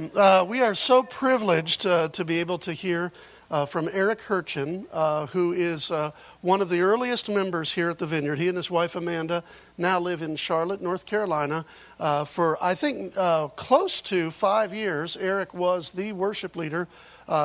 Uh, we are so privileged uh, to be able to hear uh, from Eric Hirchin, uh, who is uh, one of the earliest members here at the Vineyard. He and his wife Amanda now live in Charlotte, North Carolina. Uh, for, I think, close to five years, Eric was the worship leader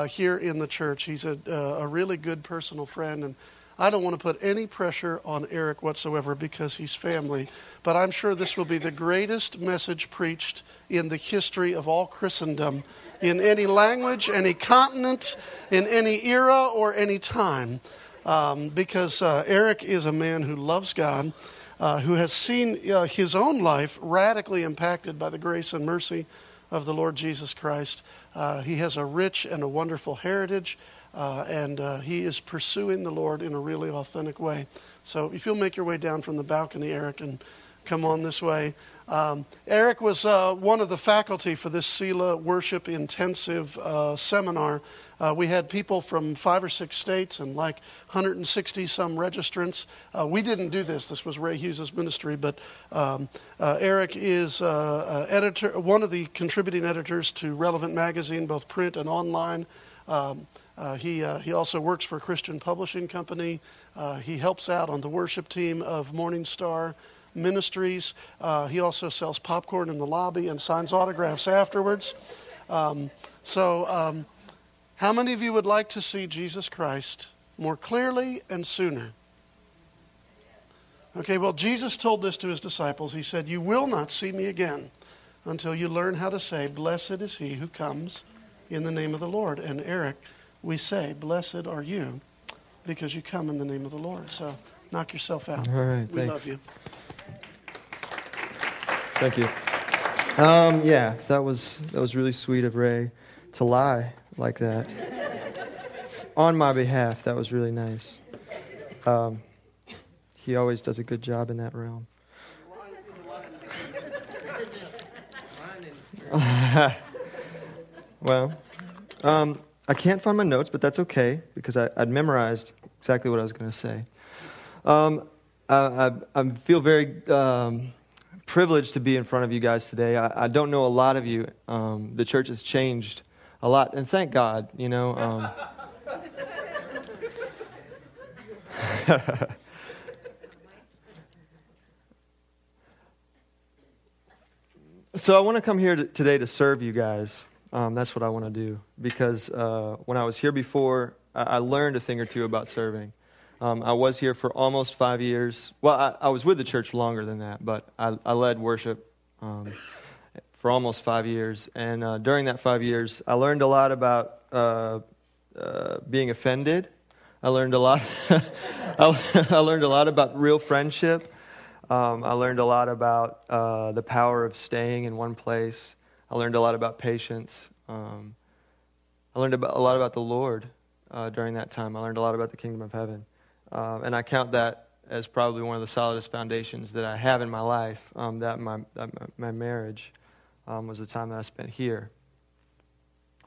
here in the church. He's a, a really good personal friend and I don't want to put any pressure on Eric whatsoever because he's family, but I'm sure this will be the greatest message preached in the history of all Christendom, in any language, any continent, in any era, or any time. Um, because uh, Eric is a man who loves God, uh, who has seen uh, his own life radically impacted by the grace and mercy of the Lord Jesus Christ. Uh, he has a rich and a wonderful heritage. Uh, and uh, he is pursuing the Lord in a really authentic way. So if you'll make your way down from the balcony, Eric, and come on this way. Um, Eric was uh, one of the faculty for this Selah Worship Intensive uh, seminar. Uh, we had people from five or six states and like 160 some registrants. Uh, we didn't do this. This was Ray Hughes' ministry, but um, Eric is editor, one of the contributing editors to Relevant Magazine, both print and online. Um, uh, he, uh, he also works for a Christian publishing company. Uh, he helps out on the worship team of Morning Star Ministries. Uh, he also sells popcorn in the lobby and signs autographs afterwards. Um, so, um, how many of you would like to see Jesus Christ more clearly and sooner? Okay, well, Jesus told this to his disciples. He said, You will not see me again until you learn how to say, Blessed is he who comes in the name of the Lord. And Eric, we say, Blessed are you because you come in the name of the Lord. So knock yourself out. All right, we thanks. love you. Thank you. Um, yeah, that was that was really sweet of Ray to lie like that on my behalf. That was really nice. Um, he always does a good job in that realm. well, um, I can't find my notes, but that's okay because I, would memorized exactly what I was going to say. Um, I, I, I, feel very um, privileged to be in front of you guys today. I, I don't know a lot of you. Um, the church has changed a lot, and thank God, you know. Um. so I want to come here to, today to serve you guys. Um, that's what I want to do because uh, when I was here before, I, I, learned a thing or two about serving. Um, I was here for almost five years. Well, I, I, was with the church longer than that, but I, I led worship um, for almost five years. And uh, during that five years, I learned a lot about uh, uh being offended. I learned a lot. I learned a lot about real friendship. Um, I learned a lot about uh, the power of staying in one place. I learned a lot about patience. Um, I learned about, a lot about the Lord uh, during that time. I learned a lot about the kingdom of heaven. Um, and I count that as probably one of the solidest foundations that I have in my life. Um, that my, that my, my marriage um, was the time that I spent here.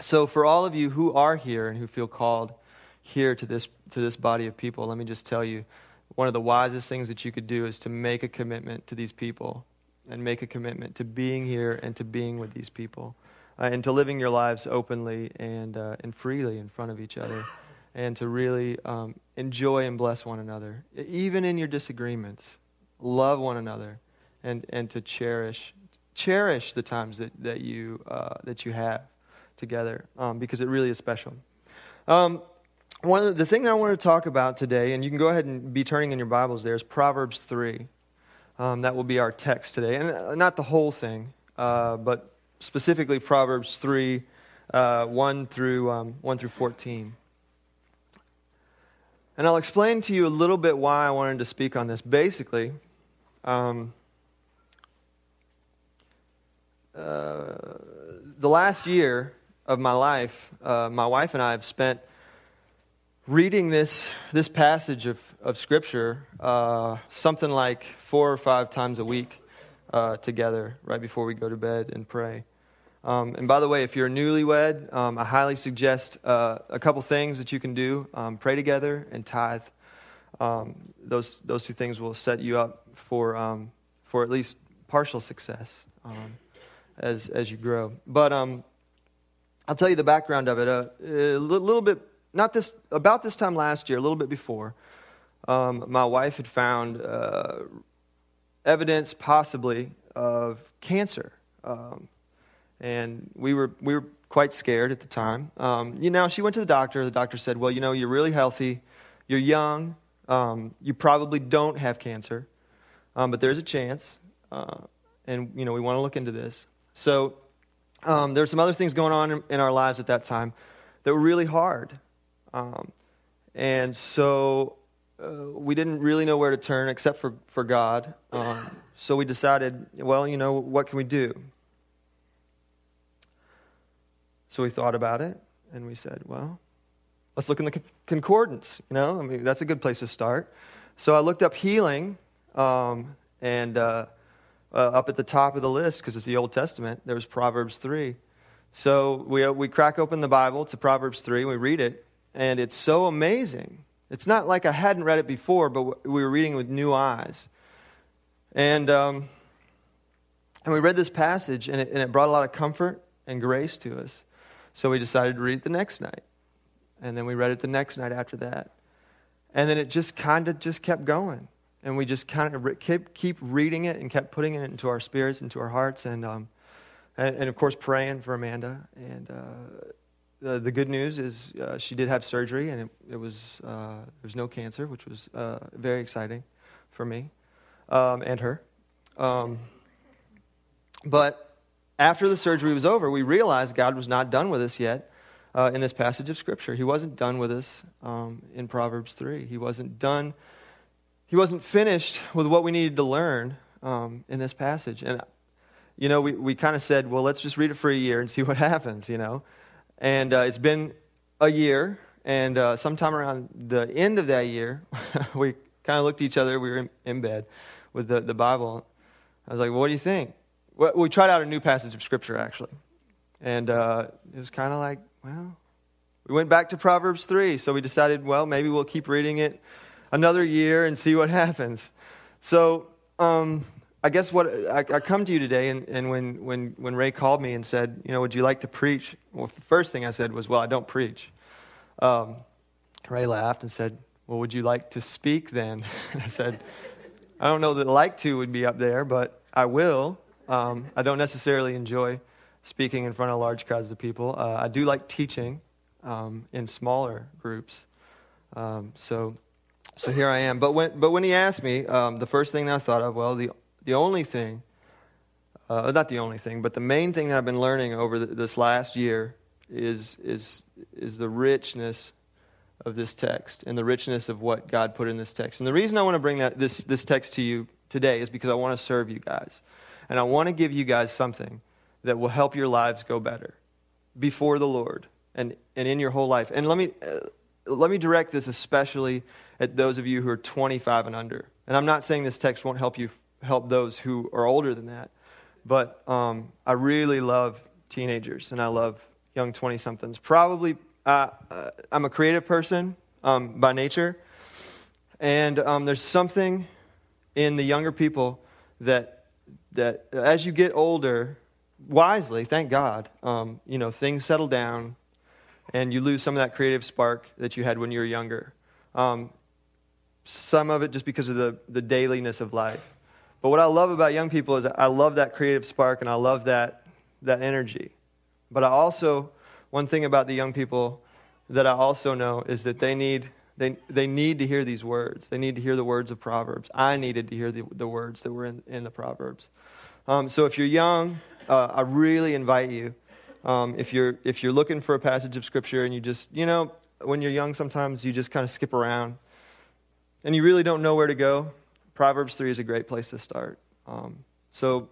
So, for all of you who are here and who feel called here to this, to this body of people, let me just tell you one of the wisest things that you could do is to make a commitment to these people and make a commitment to being here and to being with these people uh, and to living your lives openly and, uh, and freely in front of each other and to really um, enjoy and bless one another, even in your disagreements. Love one another and, and to cherish cherish the times that, that, you, uh, that you have together um, because it really is special. Um, one of the, the thing that I want to talk about today, and you can go ahead and be turning in your Bibles there, is Proverbs 3. Um, that will be our text today. And uh, not the whole thing, uh, but specifically Proverbs 3 uh, 1, through, um, 1 through 14. And I'll explain to you a little bit why I wanted to speak on this. Basically, um, uh, the last year of my life, uh, my wife and I have spent reading this, this passage of, of Scripture uh, something like four or five times a week uh, together right before we go to bed and pray. Um, and by the way, if you're newlywed, um, I highly suggest uh, a couple things that you can do um, pray together and tithe. Um, those, those two things will set you up for, um, for at least partial success um, as, as you grow. But I'll tell you the background of it. Uh, a little bit, not this, about this time last year, a little bit before, um, my wife had found uh, evidence, possibly, of cancer. Um, and we were, we were quite scared at the time. Um, you know, she went to the doctor. The doctor said, Well, you know, you're really healthy, you're young, um, you probably don't have cancer, um, but there's a chance. Uh, and, you know, we want to look into this. So um, there's some other things going on in, in, our lives at that time that were really hard. Um, and so uh, we didn't really know where to turn except for, for God. Um, so we decided, well, you know, what can we do? So we thought about it and we said, well, let's look in the concordance. You know, I mean, that's a good place to start. So I looked up healing, um, and uh, uh, up at the top of the list, because it's the Old Testament, there was Proverbs 3. So we, we crack open the Bible to Proverbs 3, and we read it, and it's so amazing. It's not like I hadn't read it before, but we were reading with new eyes. And, um, and we read this passage, and it, and it brought a lot of comfort and grace to us. So we decided to read it the next night. And then we read it the next night after that. And then it just kind of just kept going. And we just kind of keep, keep reading it and kept putting it into our spirits, into our hearts, and, um, and, and, of course praying for Amanda. And uh, the, the, good news is uh, she did have surgery, and it, it was, uh, there was no cancer, which was uh, very exciting for me um, and her. Um, but after the surgery was over, we realized God was not done with us yet uh, in this passage of Scripture. He wasn't done with us um, in Proverbs 3. He wasn't done, he wasn't finished with what we needed to learn um, in this passage. And, you know, we, we kind of said, well, let's just read it for a year and see what happens, you know. And uh, it's been a year, and uh, sometime around the end of that year, we kind of looked at each other. We were in, in bed with the, the Bible. I was like, well, what do you think? we tried out a new passage of Scripture, actually. And uh, it was kind of like, well, we went back to Proverbs 3. So we decided, well, maybe we'll keep reading it another year and see what happens. So um, I guess what I, I, come to you today, and, and when, when, when Ray called me and said, you know, would you like to preach? Well, the first thing I said was, well, I don't preach. Um, Ray laughed and said, well, would you like to speak then? and I said, I don't know that like to would be up there, but I will. Um, I don't necessarily enjoy speaking in front of large crowds of people. Uh, I do like teaching um, in smaller groups. Um, so, so here I am. But when, but when he asked me, um, the first thing that I thought of, well, the, the only thing, uh, not the only thing, but the main thing that I've been learning over the, this last year is, is, is the richness of this text and the richness of what God put in this text. And the reason I want to bring that, this, this text to you today is because I want to serve you guys. And I want to give you guys something that will help your lives go better before the Lord and, and in your whole life. And let me, uh, let me direct this especially at those of you who are 25 and under. And I'm not saying this text won't help you help those who are older than that, but um, I really love teenagers and I love young 20 somethings. Probably, uh, uh, I'm a creative person um, by nature, and um, there's something in the younger people that that as you get older, wisely, thank God, um, you know, things settle down and you lose some of that creative spark that you had when you were younger. Um, some of it just because of the, the dailiness of life. But what I love about young people is I love that creative spark and I love that, that energy. But I also, one thing about the young people that I also know is that they need they, they need to hear these words. They need to hear the words of Proverbs. I needed to hear the, the words that were in, in the Proverbs. Um, so if you're young, uh, I really invite you. Um, if, you're, if you're looking for a passage of Scripture and you just, you know, when you're young, sometimes you just kind of skip around and you really don't know where to go, Proverbs 3 is a great place to start. Um, so,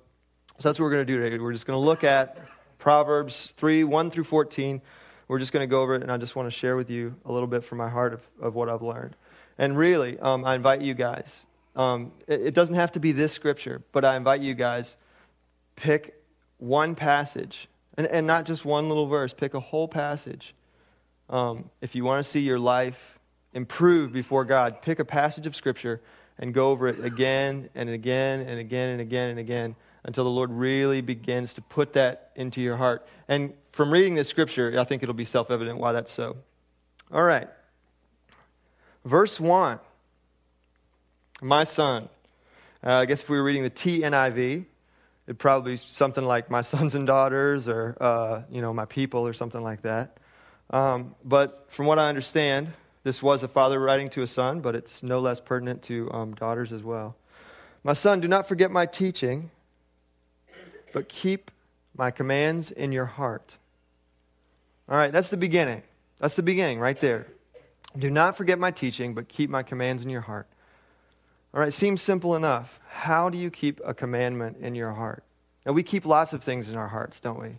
so that's what we're going to do today. We're just going to look at Proverbs 3 1 through 14. We're just going to go over it, and I just want to share with you a little bit from my heart of, of what I've learned. And really, um, I invite you guys. Um, it, it, doesn't have to be this scripture, but I invite you guys pick one passage, and, and not just one little verse. Pick a whole passage. Um, if you want to see your life improve before God, pick a passage of scripture and go over it again and again and again and again and again until the Lord really begins to put that into your heart. And from reading this scripture, I think it'll be self evident why that's so. All right. Verse 1 My son. Uh, I guess if we were reading the TNIV, it'd probably be something like my sons and daughters or, uh, you know, my people or something like that. Um, but from what I understand, this was a father writing to a son, but it's no less pertinent to um, daughters as well. My son, do not forget my teaching, but keep my commands in your heart. All right, that's the beginning. That's the beginning right there. Do not forget my teaching, but keep my commands in your heart. All right, seems simple enough. How do you keep a commandment in your heart? Now, we keep lots of things in our hearts, don't we?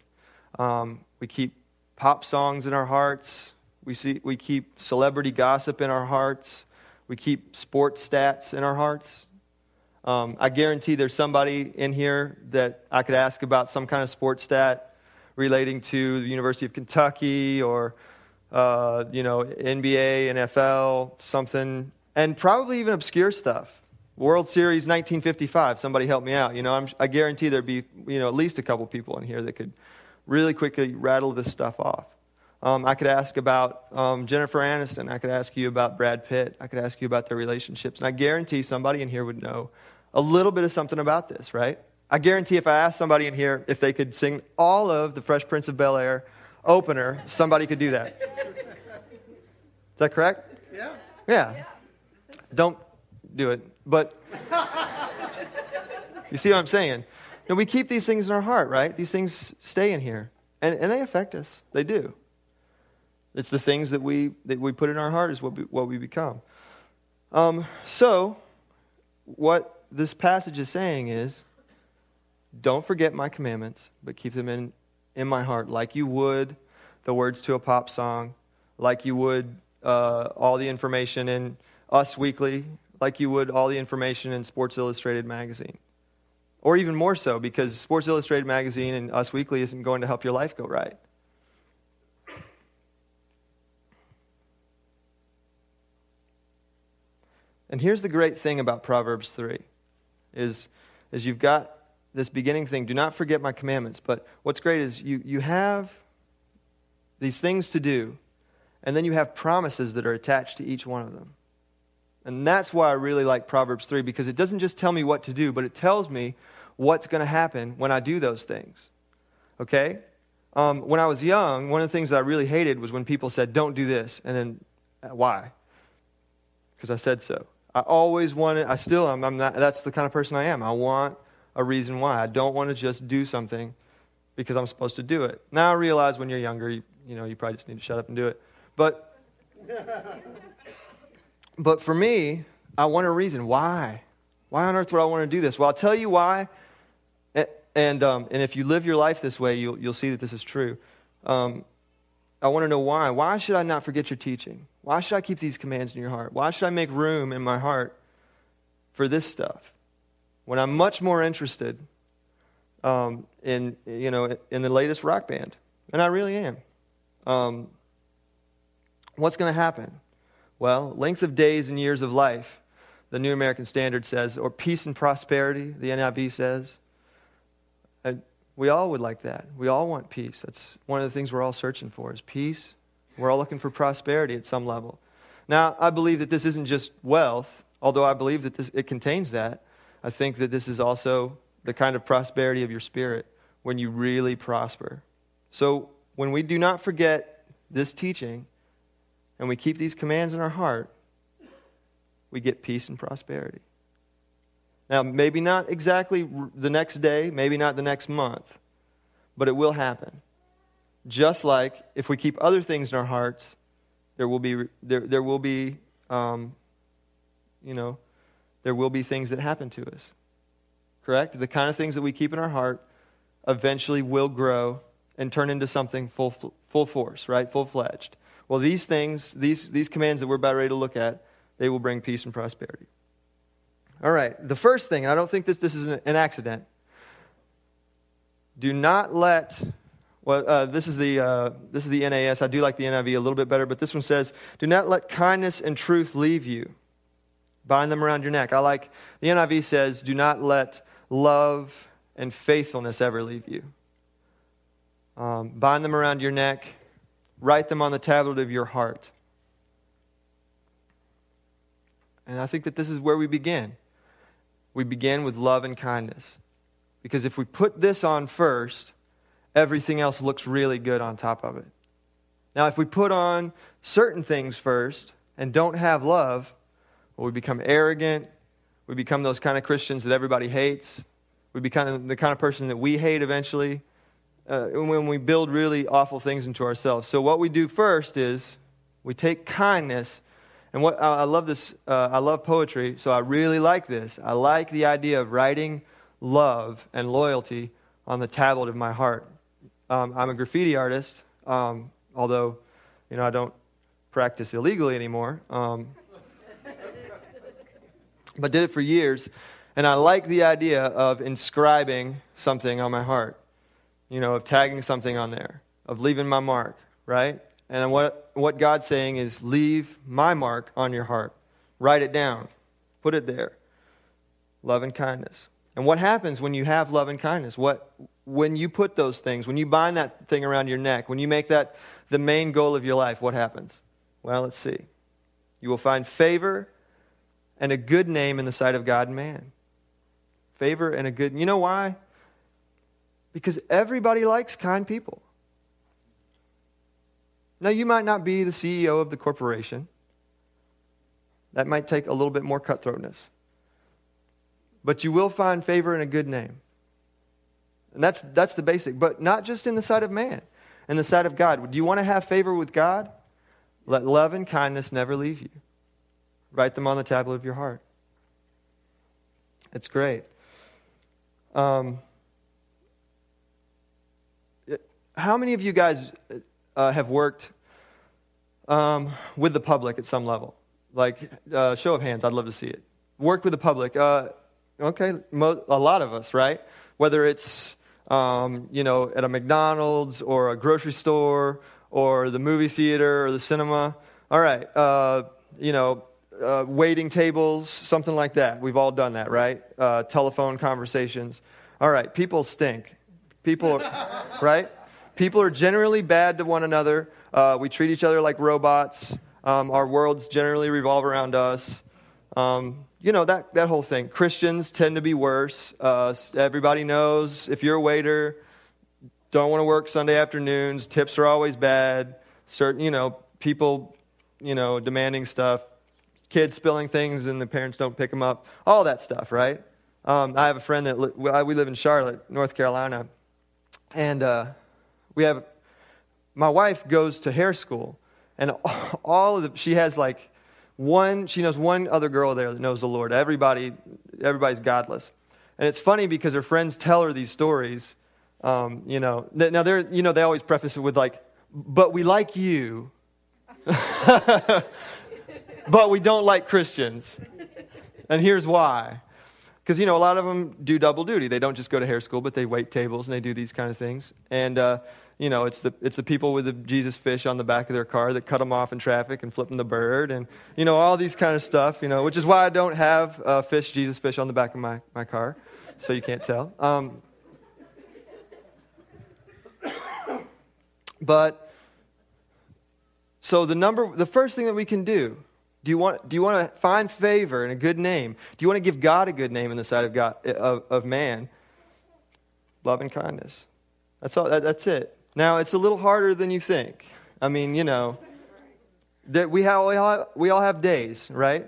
Um, we keep pop songs in our hearts. We, see, we keep celebrity gossip in our hearts. We keep sports stats in our hearts. Um, I guarantee there's somebody in here that I could ask about some kind of sports stat relating to the University of Kentucky or, uh, you know, NBA, NFL, something, and probably even obscure stuff. World Series 1955. Somebody help me out. You know, I'm, i guarantee there'd be, you know, at least a couple people in here that could really quickly rattle this stuff off. Um, I could ask about um, Jennifer Aniston. I could ask you about Brad Pitt. I could ask you about their relationships. And I guarantee somebody in here would know a little bit of something about this, right? I guarantee if I asked somebody in here if they could sing all of the Fresh Prince of Bel Air opener, somebody could do that. Is that correct? Yeah. Yeah. Don't do it. But you see what I'm saying? And we keep these things in our heart, right? These things stay in here. And, and they affect us. They do. It's the things that we, that we put in our heart is what we, what we become. Um, so, what this passage is saying is don't forget my commandments, but keep them in, in my heart, like you would the words to a pop song, like you would uh, all the information in Us Weekly, like you would all the information in Sports Illustrated magazine. Or even more so, because Sports Illustrated magazine and Us Weekly isn't going to help your life go right. And here's the great thing about Proverbs 3 is, is you've got this beginning thing, do not forget my commandments. But what's great is you, you have these things to do, and then you have promises that are attached to each one of them. And that's why I really like Proverbs 3, because it doesn't just tell me what to do, but it tells me what's going to happen when I do those things. Okay? Um, when I was young, one of the things that I really hated was when people said, don't do this. And then, why? Because I said so. I always wanted, I still am, I'm not, that's the kind of person I am. I want a reason why. I don't want to just do something because I'm supposed to do it. Now I realize when you're younger, you, you know, you probably just need to shut up and do it. But, but for me, I want a reason. Why? Why on earth would I want to do this? Well, I'll tell you why. And, um, and if you live your life this way, you'll, you'll see that this is true. Um, I want to know why. Why should I not forget your teaching? Why should I keep these commands in your heart? Why should I make room in my heart for this stuff when I'm much more interested um, in, you know, in the latest rock band? And I really am. Um, what's going to happen? Well, length of days and years of life, the New American Standard says, or peace and prosperity, the NIV says. We all would like that. We all want peace. That's one of the things we're all searching for is peace we're all looking for prosperity at some level. Now, I believe that this isn't just wealth, although I believe that this, it contains that. I think that this is also the kind of prosperity of your spirit when you really prosper. So, when we do not forget this teaching and we keep these commands in our heart, we get peace and prosperity. Now, maybe not exactly the next day, maybe not the next month, but it will happen. Just like if we keep other things in our hearts, there will be, there, there will be um, you know, there will be things that happen to us. Correct? The kind of things that we keep in our heart eventually will grow and turn into something full, full force, right? Full fledged. Well, these things, these, these commands that we're about ready to look at, they will bring peace and prosperity. All right, the first thing, and I don't think this, this is an, accident. Do not let well, uh, this, is the, uh, this is the NAS. I do like the NIV a little bit better, but this one says, Do not let kindness and truth leave you. Bind them around your neck. I like, the NIV says, Do not let love and faithfulness ever leave you. Um, bind them around your neck, write them on the tablet of your heart. And I think that this is where we begin. We begin with love and kindness. Because if we put this on first, everything else looks really good on top of it. Now, if we put on certain things first and don't have love, well, we become arrogant. We become those kind of Christians that everybody hates. We become the kind of person that we hate eventually uh, when we build really awful things into ourselves. So, what we do first is we take kindness and what I love this, uh, I love poetry, so I really like this. I like the idea of writing love and loyalty on the tablet of my heart. Um, I'm a graffiti artist, um, although, you know, I don't practice illegally anymore. Um, but did it for years, and I like the idea of inscribing something on my heart. You know, of tagging something on there, of leaving my mark, right? And what, what God's saying is, leave my mark on your heart. Write it down. Put it there. Love and kindness. And what happens when you have love and kindness? What, when you put those things, when you bind that thing around your neck, when you make that the main goal of your life, what happens? Well, let's see. You will find favor and a good name in the sight of God and man. Favor and a good. You know why? Because everybody likes kind people. Now, you might not be the CEO of the corporation. That might take a little bit more cutthroatness. But you will find favor and a good name. And that's, that's the basic. But not just in the sight of man, in the sight of God. Do you want to have favor with God? Let love and kindness never leave you. Write them on the tablet of your heart. It's great. Um, how many of you guys uh, have worked um, with the public at some level? Like, uh, show of hands, I'd love to see it. Worked with the public. Uh, okay, mo- a lot of us, right? Whether it's, um, you know, at a McDonald's or a grocery store or the movie theater or the cinema. All right, uh, you know, uh, waiting tables, something like that. We've all done that, right? Uh, telephone conversations. All right, people stink. People, right? People are generally bad to one another. Uh, we treat each other like robots. Um, our worlds generally revolve around us. Um, you know, that, that whole thing. Christians tend to be worse. Uh, everybody knows if you're a waiter, don't want to work Sunday afternoons, tips are always bad. Certain, you know, people, you know, demanding stuff, kids spilling things and the parents don't pick them up, all that stuff, right? Um, I have a friend that li- we live in Charlotte, North Carolina, and uh, we have my wife goes to hair school and all of the she has like one she knows one other girl there that knows the lord. Everybody everybody's godless. And it's funny because her friends tell her these stories um, you know now they're you know they always preface it with like but we like you. But we don't like christians. And here's why. Because you know a lot of them do double duty. They don't just go to hair school but they wait tables and they do these kind of things. And uh, you know, it's the, it's the people with the Jesus fish on the back of their car that cut them off in traffic and flip them the bird and, you know, all these kind of stuff, you know, which is why I don't have uh, fish, Jesus fish on the back of my, my car, so you can't tell. Um, but, so the number, the first thing that we can do, do you want, do you want to find favor and a good name? Do you want to give God a good name in the sight of, God, of, of man? Love and kindness. That's, all, that, that's it. Now, it's a little harder than you think. I mean, you know, that we, have, we, all, we all have days, right?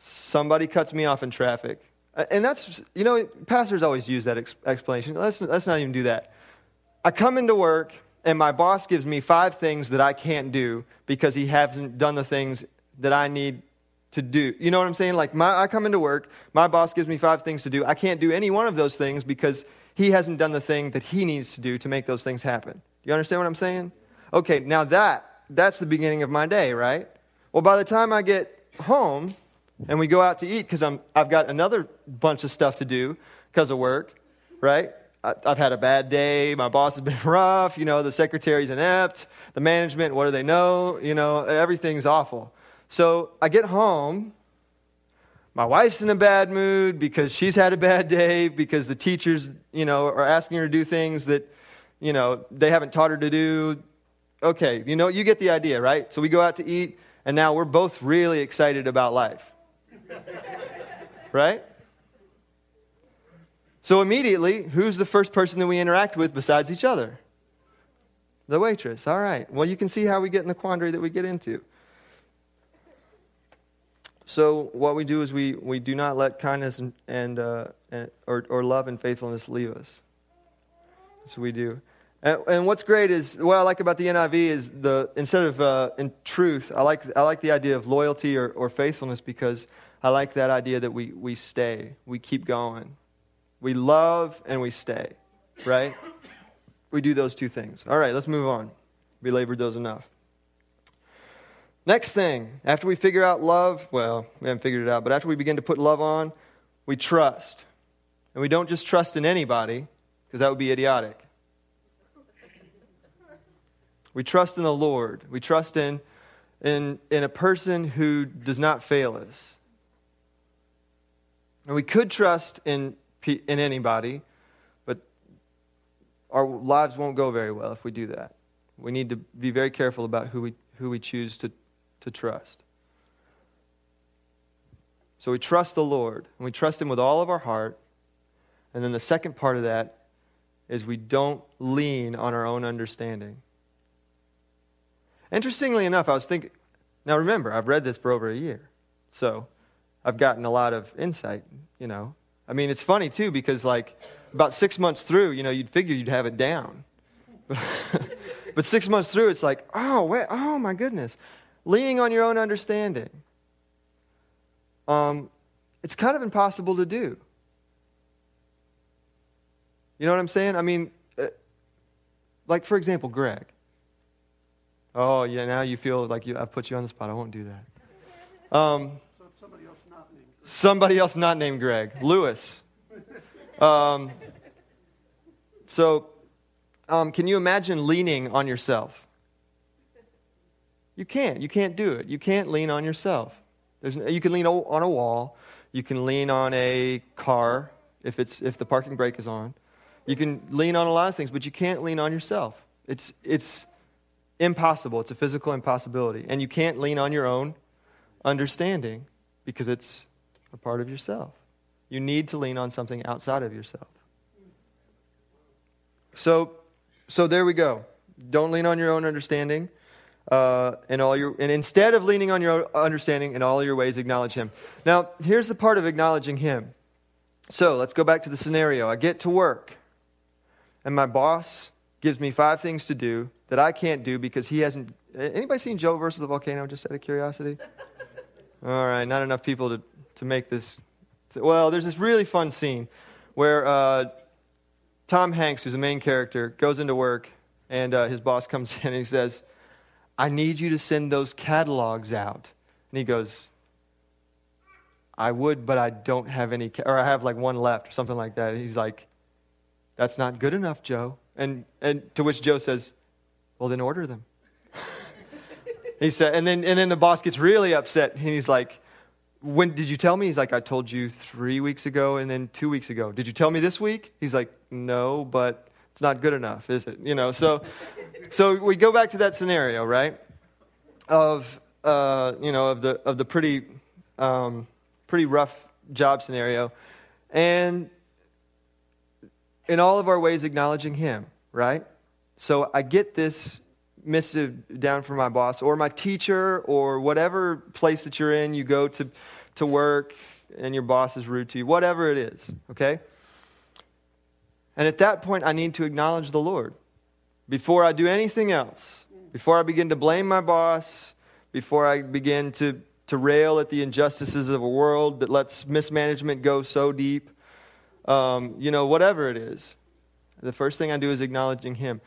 Somebody cuts me off in traffic. And that's, you know, pastors always use that ex- explanation. Let's, let's not even do that. I come into work, and my boss gives me five things that I can't do because he hasn't done the things that I need to do. You know what I'm saying? Like, my, I come into work, my boss gives me five things to do. I can't do any one of those things because he hasn't done the thing that he needs to do to make those things happen. You understand what I'm saying? Okay, now that that's the beginning of my day, right? Well, by the time I get home and we go out to eat because I've got another bunch of stuff to do because of work, right? I, I've had a bad day. My boss has been rough. You know, the secretary's inept. The management, what do they know? You know, everything's awful. So I get home. my wife's in a bad mood because she's had a bad day because the teachers, you know, are asking her to do things that, you know, they haven't taught her to do. Okay, you know, you get the idea, right? So we go out to eat, and now we're both really excited about life. right? So immediately, who's the first person that we interact with besides each other? The waitress. All right. Well, you can see how we get in the quandary that we get into. So what we do is we, we do not let kindness and, and, uh, and or, or love and faithfulness leave us. That's what we do. And, and, what's great is what I like about the NIV is the instead of uh, in truth, I like I like the idea of loyalty or, or faithfulness because I like that idea that we we stay, we keep going, we love and we stay, right? we do those two things. All right, let's move on. Belabored those enough. Next thing, after we figure out love, well, we haven't figured it out, but after we begin to put love on, we trust. And we don't just trust in anybody, because that would be idiotic. We trust in the Lord. We trust in, in, in a person who does not fail us. And we could trust in, in anybody, but our lives won't go very well if we do that. We need to be very careful about who we, who we choose to, to trust. So we trust the Lord, and we trust Him with all of our heart. And then the second part of that is we don't lean on our own understanding. Interestingly enough, I was thinking, now remember, I've read this for over a year. So I've gotten a lot of insight, you know. I mean, it's funny too because, like, about six months through, you know, you'd figure you'd have it down. but six months through, it's like, oh, wait, oh my goodness. Leaning on your own understanding. Um, it's kind of impossible to do. You know what I'm saying? I mean, uh, like, for example, Greg. Oh, yeah, now you feel like you, I've put you on the spot. I won't do that. Um, so somebody else not named Greg. Somebody else not named Greg. Lewis. Um, so, um, can you imagine leaning on yourself? You can't. You can't do it. You can't lean on yourself. There's, you can lean on a wall. You can lean on a car if, it's, if the parking brake is on. You can lean on a lot of things, but you can't lean on yourself. It's, it's, impossible. It's a physical impossibility. And you can't lean on your own understanding because it's a part of yourself. You need to lean on something outside of yourself. So, so there we go. Don't lean on your own understanding. Uh, and all your and instead of leaning on your understanding in all your ways acknowledge him now here's the part of acknowledging him so let's go back to the scenario i get to work and my boss gives me five things to do that I can't do because he hasn't. Anybody seen Joe versus the volcano? Just out of curiosity. All right, not enough people to to make this. Well, there's this really fun scene where uh, Tom Hanks, who's the main character, goes into work and uh, his boss comes in and he says, "I need you to send those catalogs out." And he goes, "I would, but I don't have any, or I have like one left or something like that." And he's like, "That's not good enough, Joe." And and to which Joe says, well, then order them. he said, and then, and then the boss gets really upset and he's like, when did you tell me? He's like, I told you three weeks ago and then two weeks ago. Did you tell me this week? He's like, no, but it's not good enough, is it? You know, so, so we go back to that scenario, right? Of, uh, you know, of the, of the pretty, um, pretty rough job scenario. And in all of our ways, acknowledging Him, right? So I get this missive down from my boss or my teacher or whatever place that you're in, you go to, to work and your boss is rude to you, whatever it is, okay? And at that point, I need to acknowledge the Lord before I do anything else, before I begin to blame my boss, before I begin to, to rail at the injustices of a world that lets mismanagement go so deep, um, you know, whatever it is. The first thing I do is acknowledging Him.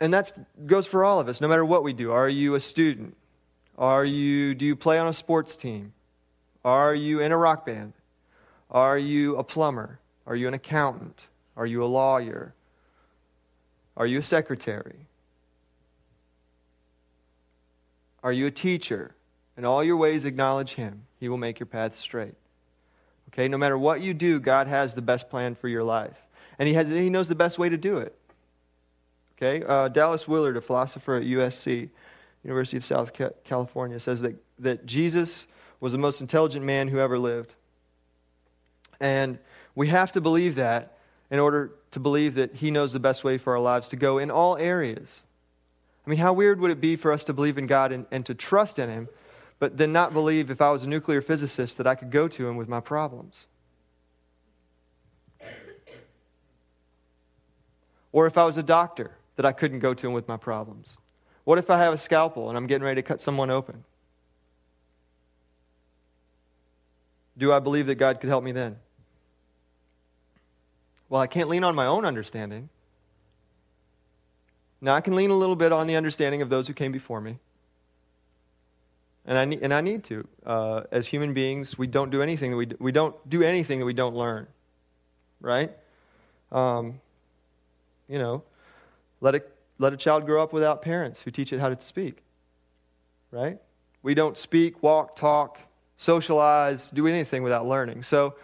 And that goes for all of us, no matter what we do. Are you a student? Are you, do you play on a sports team? Are you in a rock band? Are you a plumber? Are you an accountant? Are you a lawyer? Are you a secretary? Are you a teacher? In all your ways, acknowledge Him. He will make your path straight. Okay? No matter what you do, God has the best plan for your life. And He, has, he knows the best way to do it. Okay? Uh, Dallas Willard, a philosopher at USC, University of South California, says that, that Jesus was the most intelligent man who ever lived. And we have to believe that in order to believe that He knows the best way for our lives to go in all areas. I mean, how weird would it be for us to believe in God and, and to trust in Him, but then not believe if I was a nuclear physicist that I could go to Him with my problems? Or if I was a doctor, that I couldn't go to Him with my problems? What if I have a scalpel and I'm getting ready to cut someone open? Do I believe that God could help me then? Well, I can't lean on my own understanding. Now, I can lean a little bit on the understanding of those who came before me. And I, need, and I need to. Uh, as human beings, we don't do anything that we, we don't do anything that we don't learn. Right? Um, you know, let a, let a child grow up without parents who teach it how to speak. Right? We don't speak, walk, talk, socialize, do anything without learning. So,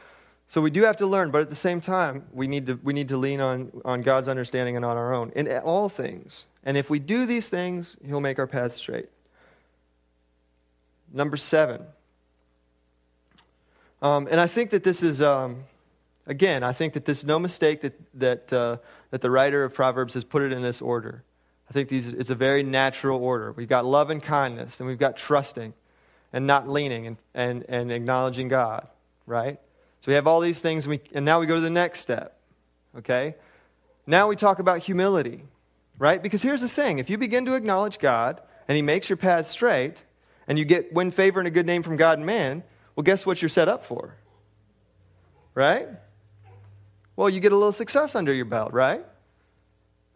so we do have to learn, but at the same time, we need to, we need to lean on, on God's understanding and on our own in all things. And if we do these things, He'll make our path straight. Number seven. Um, and I think that this is, um, again, I think that this is no mistake that, that, uh, that the writer of Proverbs has put it in this order. I think these, it's a very natural order. We've got love and kindness, and we've got trusting and not leaning and, and, and acknowledging God, right? So we have all these things, and, we, and now we go to the next step, okay? Now we talk about humility, right? Because here's the thing if you begin to acknowledge God and He makes your path straight, and you get win favor and a good name from God and man, well, guess what you're set up for? Right? Well, you get a little success under your belt, right?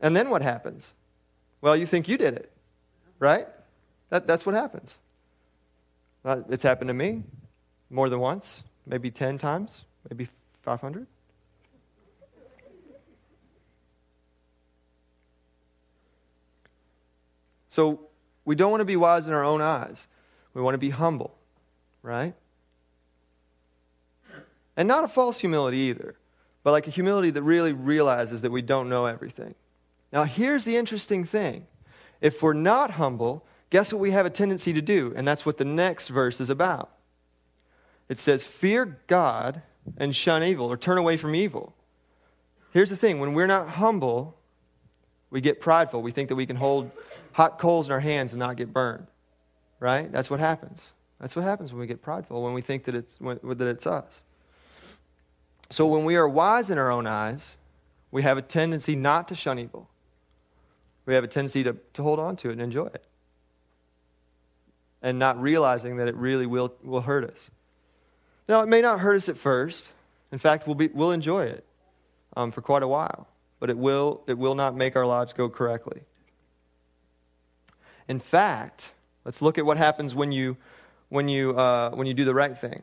And then what happens? Well, you think you did it, right? That, that's what happens. Uh, it's happened to me more than once maybe 10 times, maybe 500. So we don't want to be wise in our own eyes. We want to be humble, right? And not a false humility either, but like a humility that really realizes that we don't know everything. Now, here's the interesting thing if we're not humble, guess what we have a tendency to do? And that's what the next verse is about. It says, Fear God and shun evil, or turn away from evil. Here's the thing when we're not humble, we get prideful. We think that we can hold hot coals in our hands and not get burned. Right? That's what happens. That's what happens when we get prideful, when we think that it's, when, that it's us. So when we are wise in our own eyes, we have a tendency not to shun evil. We have a tendency to, to hold on to it and enjoy it. And not realizing that it really will, will hurt us. Now, it may not hurt us at first. In fact, we'll, be, we'll enjoy it um, for quite a while, but it will, it will not make our lives go correctly. In fact, let's look at what happens when you, when you, uh, when you do the right thing.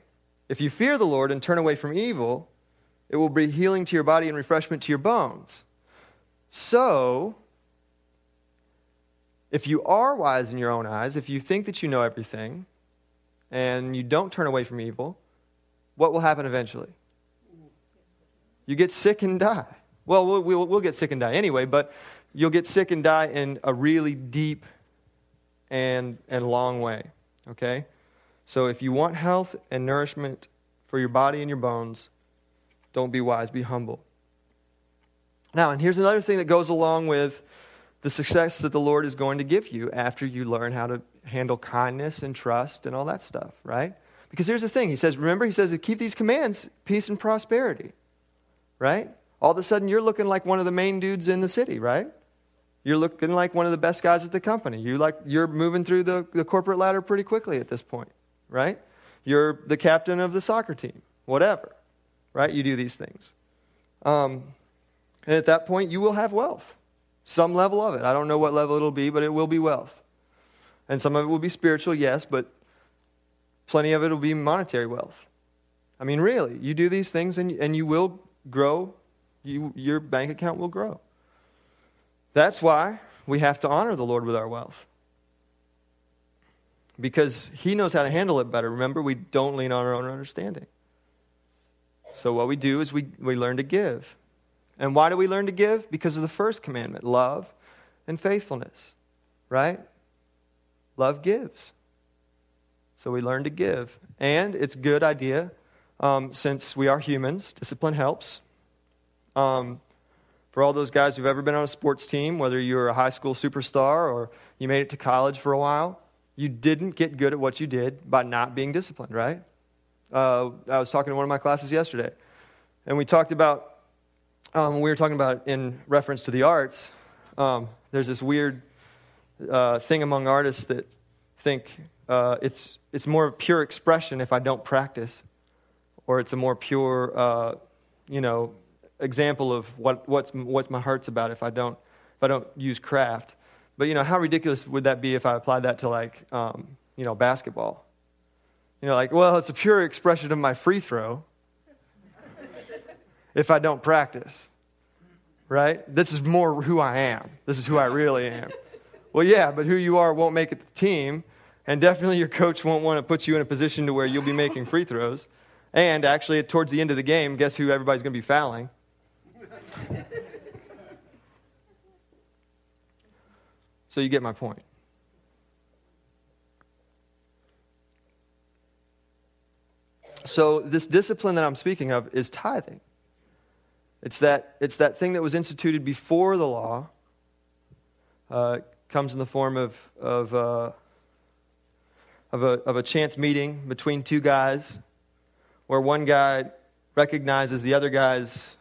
If you fear the Lord and turn away from evil, it will be healing to your body and refreshment to your bones. So, if you are wise in your own eyes, if you think that you know everything, and you don't turn away from evil, what will happen eventually? You get sick and die. Well, we'll, we'll, get sick and die anyway, but you'll get sick and die in a really deep and, and long way. Okay? So if you want health and nourishment for your body and your bones, don't be wise, be humble. Now, and here's another thing that goes along with the success that the Lord is going to give you after you learn how to handle kindness and trust and all that stuff, right? Because here's the thing He says, remember, He says, keep these commands, peace and prosperity, right? All of a sudden, you're looking like one of the main dudes in the city, right? You're looking like one of the best guys at the company. You like, you're moving through the, the corporate ladder pretty quickly at this point, right? You're the captain of the soccer team, whatever, right? You do these things. Um, and at that point, you will have wealth, some level of it. I don't know what level it'll be, but it will be wealth. And some of it will be spiritual, yes, but plenty of it will be monetary wealth. I mean, really, you do these things and, and you will grow, you, your bank account will grow. That's why we have to honor the Lord with our wealth. because He knows how to handle it better. Remember, we don't lean on our own understanding. So, what we do is we, we learn to give. And why do we learn to give? Because of the first commandment love and faithfulness, right? Love gives. So, we learn to give. And it's a good idea um, since we are humans, discipline helps. Um, for all those guys who've ever been on a sports team, whether you're a high school superstar or you made it to college for a while, you didn't get good at what you did by not being disciplined, right? Uh, I was talking to one of my classes yesterday, and we talked about, um, we were talking about in reference to the arts, um, there's this weird uh, thing among artists that think uh, it's, it's more of pure expression if I don't practice, or it's a more pure, uh, you know, example of what, what's, what my heart's about if I don't, if I don't use craft. But, you know, how ridiculous would that be if I applied that to, like, um, you know, basketball? You know, like, well, it's a pure expression of my free throw if I don't practice, right? This is more who I am. This is who I really am. Well, yeah, but who you are won't make it the team, and definitely your coach won't want to put you in a position to where you'll be making free throws. And actually, towards the end of the game, guess who everybody's going to be fouling? so you get my point. So, this discipline that I'm speaking of is tithing. It's that, it's that thing that was instituted before the law. Uh, comes in the form of, of, uh, of, a, of a chance meeting between two guys where one guy recognizes the other guy's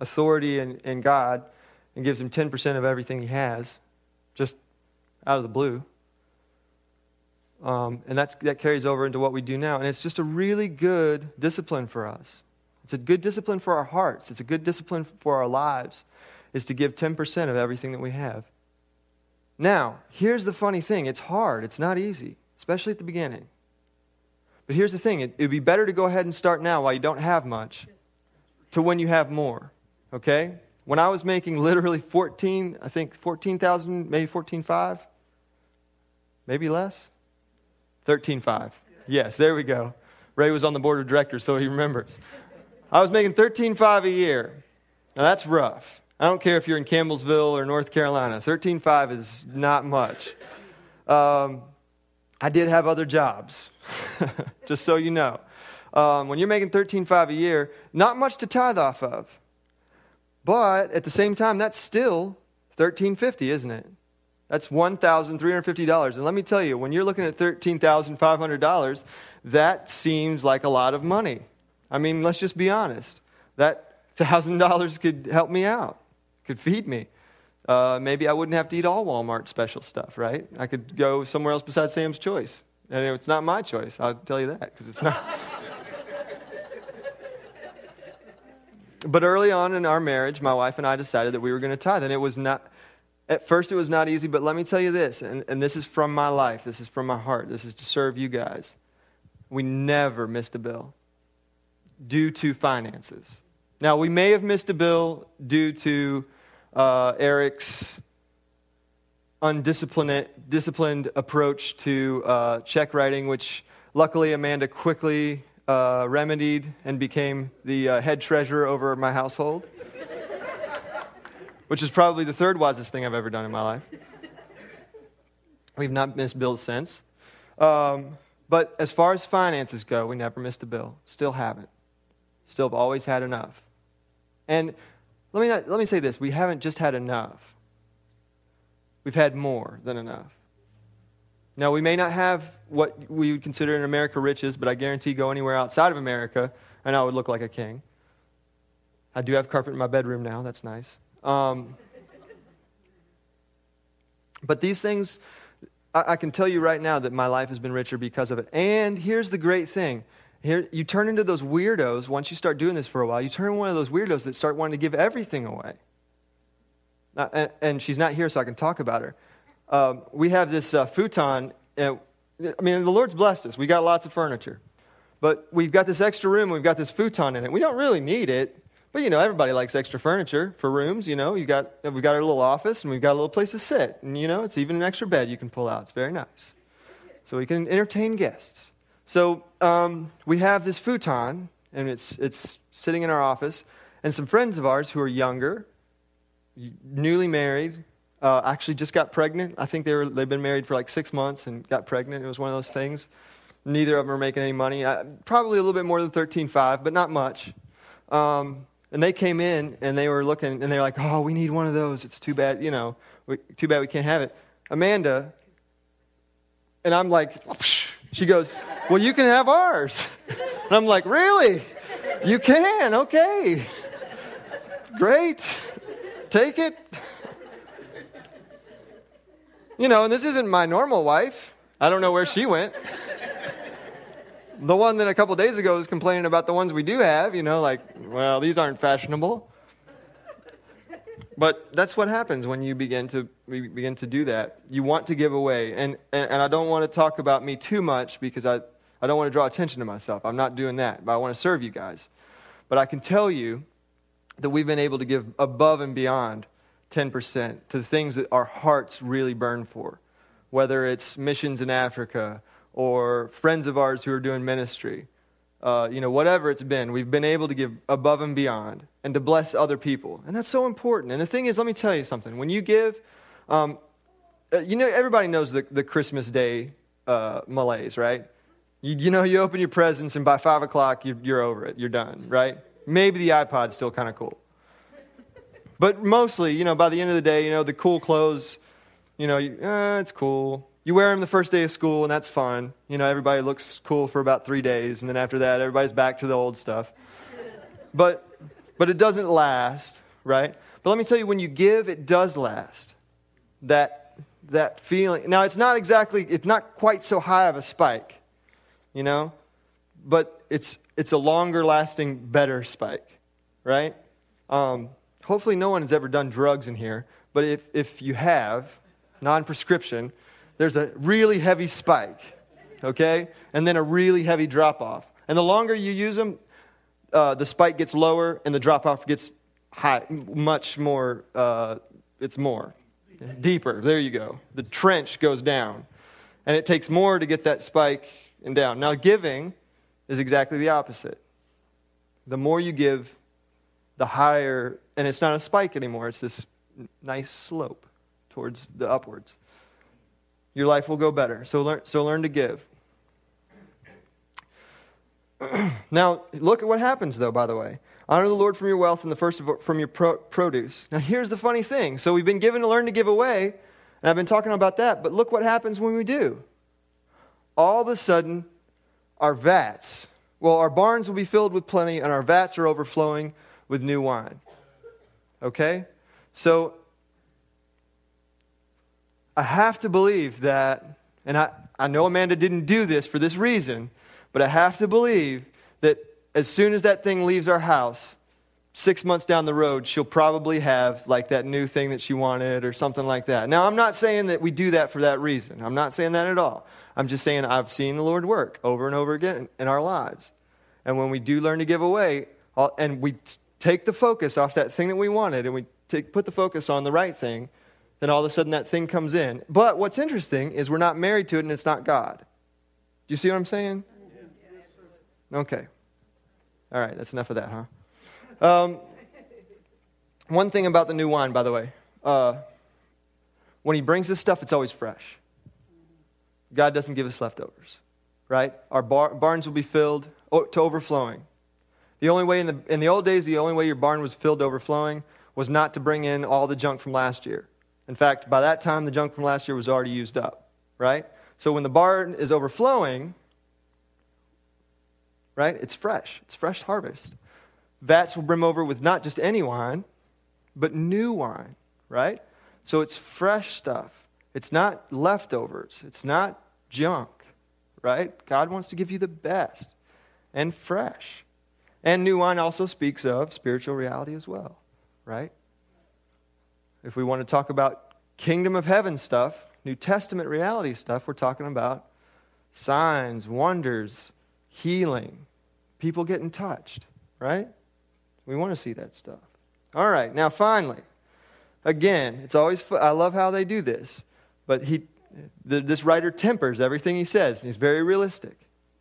authority in, in God and gives him 10% of everything he has, just out of the blue. Um, and that's, that carries over into what we do now. And it's just a really good discipline for us. It's a good discipline for our hearts. It's a good discipline for our lives, is to give 10% of everything that we have. Now, here's the funny thing it's hard, it's not easy, especially at the beginning. But here's the thing it would be better to go ahead and start now while you don't have much to when you have more okay? When I was making literally 14, I think 14,000, maybe 14.5, maybe less? 13.5. Yes, there we go. Ray was on the board of directors, so he remembers. I was making 13.5 a year. Now that's rough. I don't care if you're in Campbellsville or North Carolina. 13.5 is not much. Um, I did have other jobs, just so you know. Um, when you're making 13.5 a year, not much to tithe off of. But at the same time, that's still 1350 isn't it? That's $1,350. And let me tell you, when you're looking at $13,500, that seems like a lot of money. I mean, let's just be honest. That $1,000 could help me out, could feed me. Uh, maybe I wouldn't have to eat all Walmart special stuff, right? I could go somewhere else besides Sam's Choice. And it's not my choice, I'll tell you that, because it's not. but early on in our marriage, my wife and I decided that we were going to tithe. And it was not, at first, it was not easy, but let me tell you this, and, and this is from my life, this is from my heart, this is to serve you guys. We never missed a bill due to finances. Now, we may have missed a bill due to uh, Eric's undisciplined disciplined approach to uh, check writing, which luckily Amanda quickly uh, remedied and became the uh, head treasurer over my household, which is probably the third wisest thing I've ever done in my life. We've not missed bills since. Um, but as far as finances go, we never missed a bill. Still haven't. Still have always had enough. And let me, not, let me say this we haven't just had enough, we've had more than enough. Now, we may not have what we would consider in America riches, but I guarantee go anywhere outside of America and I would look like a king. I do have carpet in my bedroom now. That's nice. Um, but these things, I, I, can tell you right now that my life has been richer because of it. And here's the great thing. Here, you turn into those weirdos, once you start doing this for a while, you turn into one of those weirdos that start wanting to give everything away. and, and she's not here, so I can talk about her um, we have this uh, futon. Uh, I mean, the Lord's blessed us. We got lots of furniture. But we've got this extra room, we've got this futon in it. We don't really need it. But, you know, everybody likes extra furniture for rooms, you know. You got, we've got our little office and we've got a little place to sit. And, you know, it's even an extra bed you can pull out. It's very nice. so we can entertain guests. So um, we have this futon, and it's, it's sitting in our office, and some friends of ours who are younger, newly married, uh, actually just got pregnant. I think they were, they've been married for like six months and got pregnant. It was one of those things. Neither of them are making any money. Uh, probably a little bit more than 13.5, but not much. Um, and they came in and they were looking and they're like, oh, we need one of those. It's too bad, you know, we, too bad we can't have it. Amanda, and I'm like, Whoosh. She goes, well, you can have ours. And I'm like, really? You can? Okay. Great. Take it. You know, and this isn't my normal wife. I don't know where she went. The one that a couple days ago was complaining about the ones we do have, you know, like, well, these aren't fashionable. But that's what happens when you begin to begin to do that. You want to give away. And, and, and I don't want to talk about me too much because I, I don't want to draw attention to myself. I'm not doing that, but I want to serve you guys. But I can tell you that we've been able to give above and beyond 10% to the things that our hearts really burn for, whether it's missions in Africa or friends of ours who are doing ministry. Uh, you know, whatever it's been, we've been able to give above and beyond and to bless other people. And that's so important. And the thing is, let me tell you something. When you give, um, uh, you know, everybody knows the, the Christmas Day uh, malaise, right? You, you know, you open your presents, and by 5 o'clock, you, you're over it. You're done, right? Maybe the iPod's still kind of cool. But mostly, you know, by the end of the day, you know, the cool clothes, you know, you, uh, it's cool. You wear them the first day of school, and that's fun. You know, everybody looks cool for about three days, and then after that, everybody's back to the old stuff. But, but it doesn't last, right? But let me tell you, when you give, it does last. That, that feeling. Now, it's not exactly, it's not quite so high of a spike, you know, but it's, it's a longer lasting, better spike, right? Um, hopefully no one has ever done drugs in here, but if, if you have, non prescription, there's a really heavy spike, okay? And then a really heavy drop off. And the longer you use them, uh, the spike gets lower and the drop off gets high, much more, uh, it's more deeper. There you go. The trench goes down. And it takes more to get that spike and down. Now, giving is exactly the opposite. The more you give, the higher, and it's not a spike anymore, it's this nice slope towards the upwards. Your life will go better. So learn, so learn to give. now, look at what happens, though, by the way. Honor the Lord from your wealth and the first of, from your pro- produce. Now, here's the funny thing. So, we've been given to learn to give away, and I've been talking about that, but look what happens when we do. All of a sudden, our vats, well, our barns will be filled with plenty, and our vats are overflowing with new wine. Okay? So I have to believe that, and I, I know Amanda didn't do this for this reason, but I have to believe that as soon as that thing leaves our house, six months down the road, she'll probably have like that new thing that she wanted or something like that. Now, I'm not saying that we do that for that reason. I'm not saying that at all. I'm just saying I've seen the Lord work over and over again in our lives. And when we do learn to give away, and we take the focus off that thing that we wanted and we take, put the focus on the right thing, then all of a sudden that thing comes in. But what's interesting is we're not married to it and it's not God. Do you see what I'm saying? Okay. All right, that's enough of that, huh? Um, one thing about the new wine, by the way, uh, when he brings this stuff, it's always fresh. God doesn't give us leftovers, right? Our bar- barns will be filled to overflowing. The only way in the, in the old days, the only way your barn was filled to overflowing was not to bring in all the junk from last year. In fact, by that time, the junk from last year was already used up, right? So when the barn is overflowing, right, it's fresh. It's fresh harvest. Vats will brim over with not just any wine, but new wine, right? So it's fresh stuff. It's not leftovers. It's not junk, right? God wants to give you the best and fresh. And new wine also speaks of spiritual reality as well, right? If we want to talk about kingdom of heaven stuff, New Testament reality stuff, we're talking about signs, wonders, healing, people getting touched, right? We want to see that stuff. All right, now finally, again, it's always, I love how they do this, but he, this writer tempers everything he says, and he's very realistic,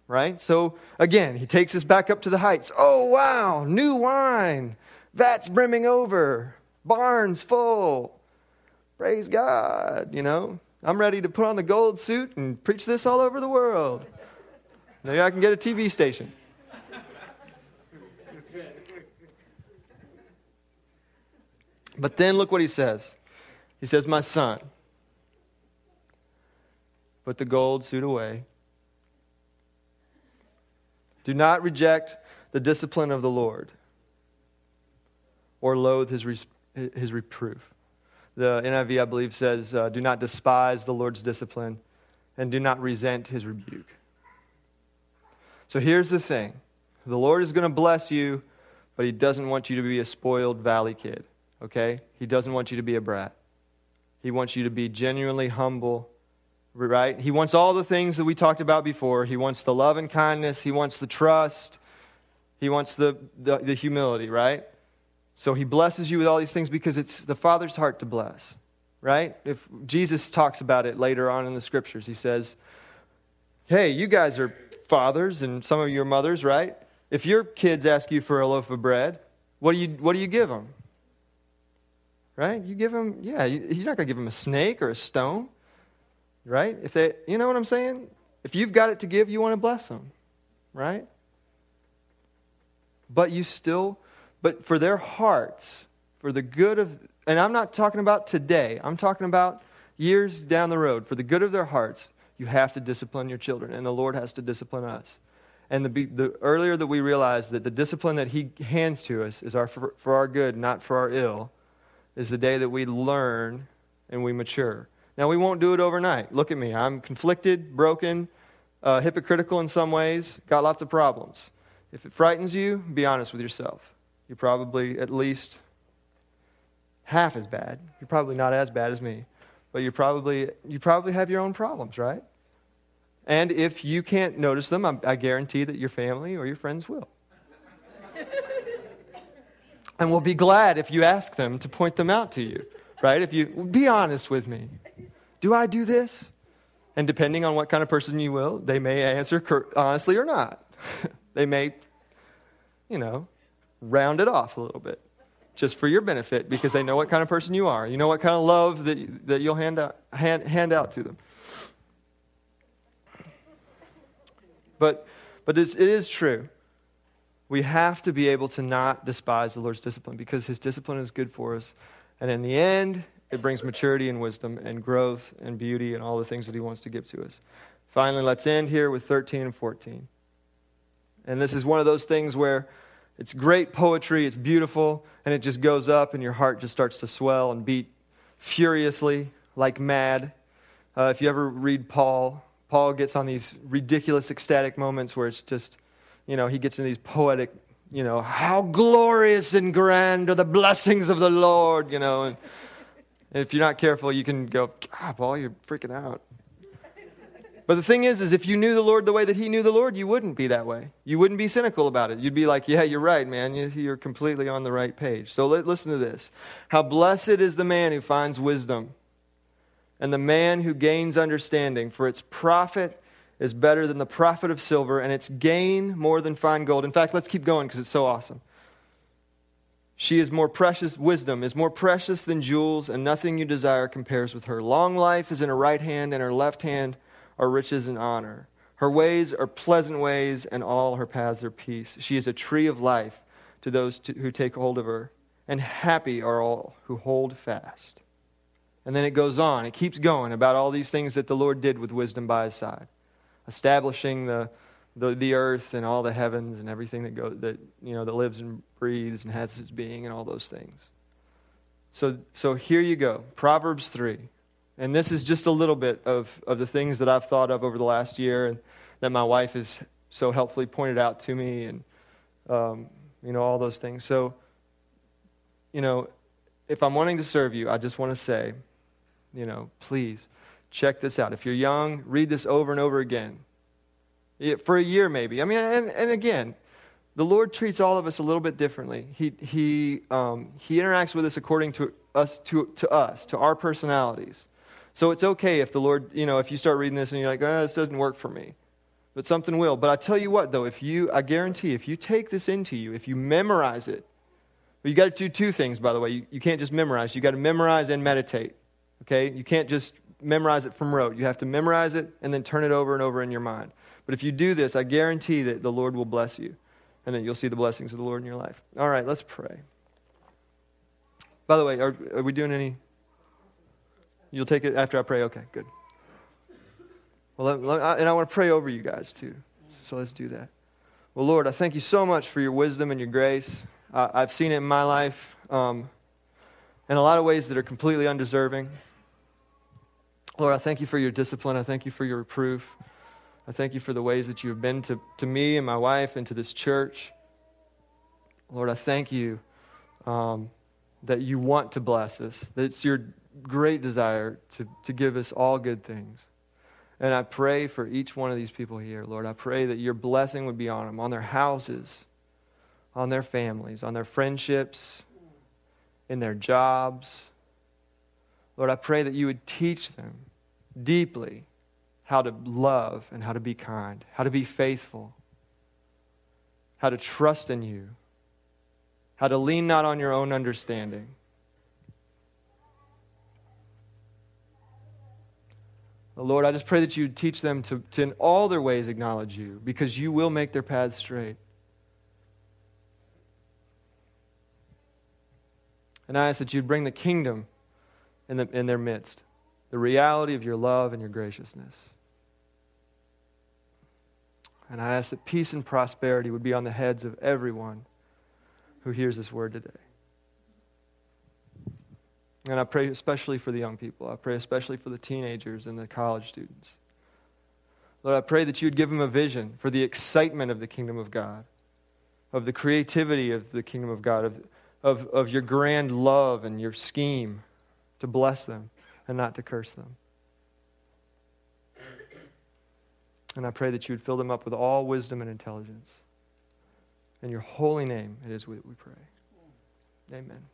right? So again, he takes us back up to the heights. Oh, wow, new wine, vats brimming over, barns full. Praise God, you know. I'm ready to put on the gold suit and preach this all over the world. Maybe I can get a TV station. But then look what he says. He says, My son, put the gold suit away. Do not reject the discipline of the Lord or loathe his, his reproof. The NIV, I believe, says, uh, Do not despise the Lord's discipline and do not resent his rebuke. So here's the thing the Lord is going to bless you, but he doesn't want you to be a spoiled valley kid, okay? He doesn't want you to be a brat. He wants you to be genuinely humble, right? He wants all the things that we talked about before. He wants the love and kindness, he wants the trust, he wants the, the, the humility, right? So he blesses you with all these things because it's the Father's heart to bless, right? If Jesus talks about it later on in the scriptures, he says, Hey, you guys are fathers and some of your mothers, right? If your kids ask you for a loaf of bread, what do you, what do you give them? Right? You give them, yeah, you, you're not going to give them a snake or a stone, right? If they, you know what I'm saying? If you've got it to give, you want to bless them, right? But you still but for their hearts, for the good of, and I'm not talking about today, I'm talking about years down the road, for the good of their hearts, you have to discipline your children, and the Lord has to discipline us. And the, the earlier that we realize that the discipline that He hands to us is our, for, for our good, not for our ill, is the day that we learn and we mature. Now, we won't do it overnight. Look at me. I'm conflicted, broken, uh, hypocritical in some ways, got lots of problems. If it frightens you, be honest with yourself. You're probably at least half as bad. You're probably not as bad as me, but you probably you probably have your own problems, right? And if you can't notice them, I, I guarantee that your family or your friends will. And we'll be glad if you ask them to point them out to you, right? If you be honest with me, do I do this? And depending on what kind of person you will, they may answer honestly or not. they may, you know, round it off a little bit just for your benefit because they know what kind of person you are. You know what kind of love that, that you'll hand out, hand, hand out to them. But, but it is true. We have to be able to not despise the Lord's discipline because his discipline is good for us. And in the end, it brings maturity and wisdom and growth and beauty and all the things that he wants to give to us. Finally, let's end here with 13 and 14. And this is one of those things where it's great poetry, it's beautiful, and it just goes up, and your heart just starts to swell and beat furiously, like mad. Uh, if you ever read Paul, Paul gets on these ridiculous, ecstatic moments where it's just, you know, he gets in these poetic, you know, how glorious and grand are the blessings of the Lord, you know. And if you're not careful, you can go, God, Paul, you're freaking out. But the thing is, is if you knew the Lord the way that he knew the Lord, you wouldn't be that way. You wouldn't be cynical about it. You'd be like, yeah, you're right, man. You're completely on the right page. So listen to this. How blessed is the man who finds wisdom and the man who gains understanding, for its profit is better than the profit of silver, and its gain more than fine gold. In fact, let's keep going because it's so awesome. She is more precious, wisdom is more precious than jewels, and nothing you desire compares with her. Long life is in her right hand, and her left hand are riches and honor. Her ways are pleasant ways, and all her paths are peace. She is a tree of life to those to, who take hold of her, and happy are all who hold fast. And then it goes on, it keeps going about all these things that the Lord did with wisdom by his side, establishing the, the, the earth and all the heavens and everything that, go, that, you know, that lives and breathes and has its being and all those things. So, so here you go Proverbs 3. And this is just a little bit of, of the things that I've thought of over the last year and that my wife has so helpfully pointed out to me and, um, you know, all those things. So, you know, if I'm wanting to serve you, I just want to say, you know, please check this out. If you're young, read this over and over again. For a year, maybe. I mean, and, and again, the Lord treats all of us a little bit differently. He, he, um, he interacts with us according to us, to, to us, to our personalities. So it's okay if the Lord, you know, if you start reading this and you're like, oh, this doesn't work for me. But something will. But I tell you what, though, if you, I guarantee, if you take this into you, if you memorize it, well, you got to do two things, by the way. You, you can't just memorize. You got to memorize and meditate. Okay? You can't just memorize it from rote. You have to memorize it and then turn it over and over in your mind. But if you do this, I guarantee that the Lord will bless you and then you'll see the blessings of the Lord in your life. All right, let's pray. By the way, are, are we doing any? You'll take it after I pray? Okay, good. Well, let, let, and I want to pray over you guys too. So let's do that. Well, Lord, I thank you so much for your wisdom and your grace. Uh, I've seen it in my life um, in a lot of ways that are completely undeserving. Lord, I thank you for your discipline. I thank you for your reproof. I thank you for the ways that you have been to, to me and my wife and to this church. Lord, I thank you um, that you want to bless us, that it's your great desire to, to give us all good things. And I pray for each one of these people here, Lord. I pray that your blessing would be on them, on their houses, on their families, on their friendships, in their jobs. Lord, I pray that you would teach them deeply how to love and how to be kind, how to be faithful, how to trust in you, how to lean not on your own understanding. Lord, I just pray that you would teach them to, to, in all their ways, acknowledge you, because you will make their paths straight. And I ask that you'd bring the kingdom in, the, in their midst, the reality of your love and your graciousness. And I ask that peace and prosperity would be on the heads of everyone who hears this word today. And I pray especially for the young people. I pray especially for the teenagers and the college students. Lord, I pray that you would give them a vision for the excitement of the kingdom of God, of the creativity of the kingdom of God, of, of, of your grand love and your scheme to bless them and not to curse them. And I pray that you would fill them up with all wisdom and intelligence. In your holy name, it is we, we pray. Amen.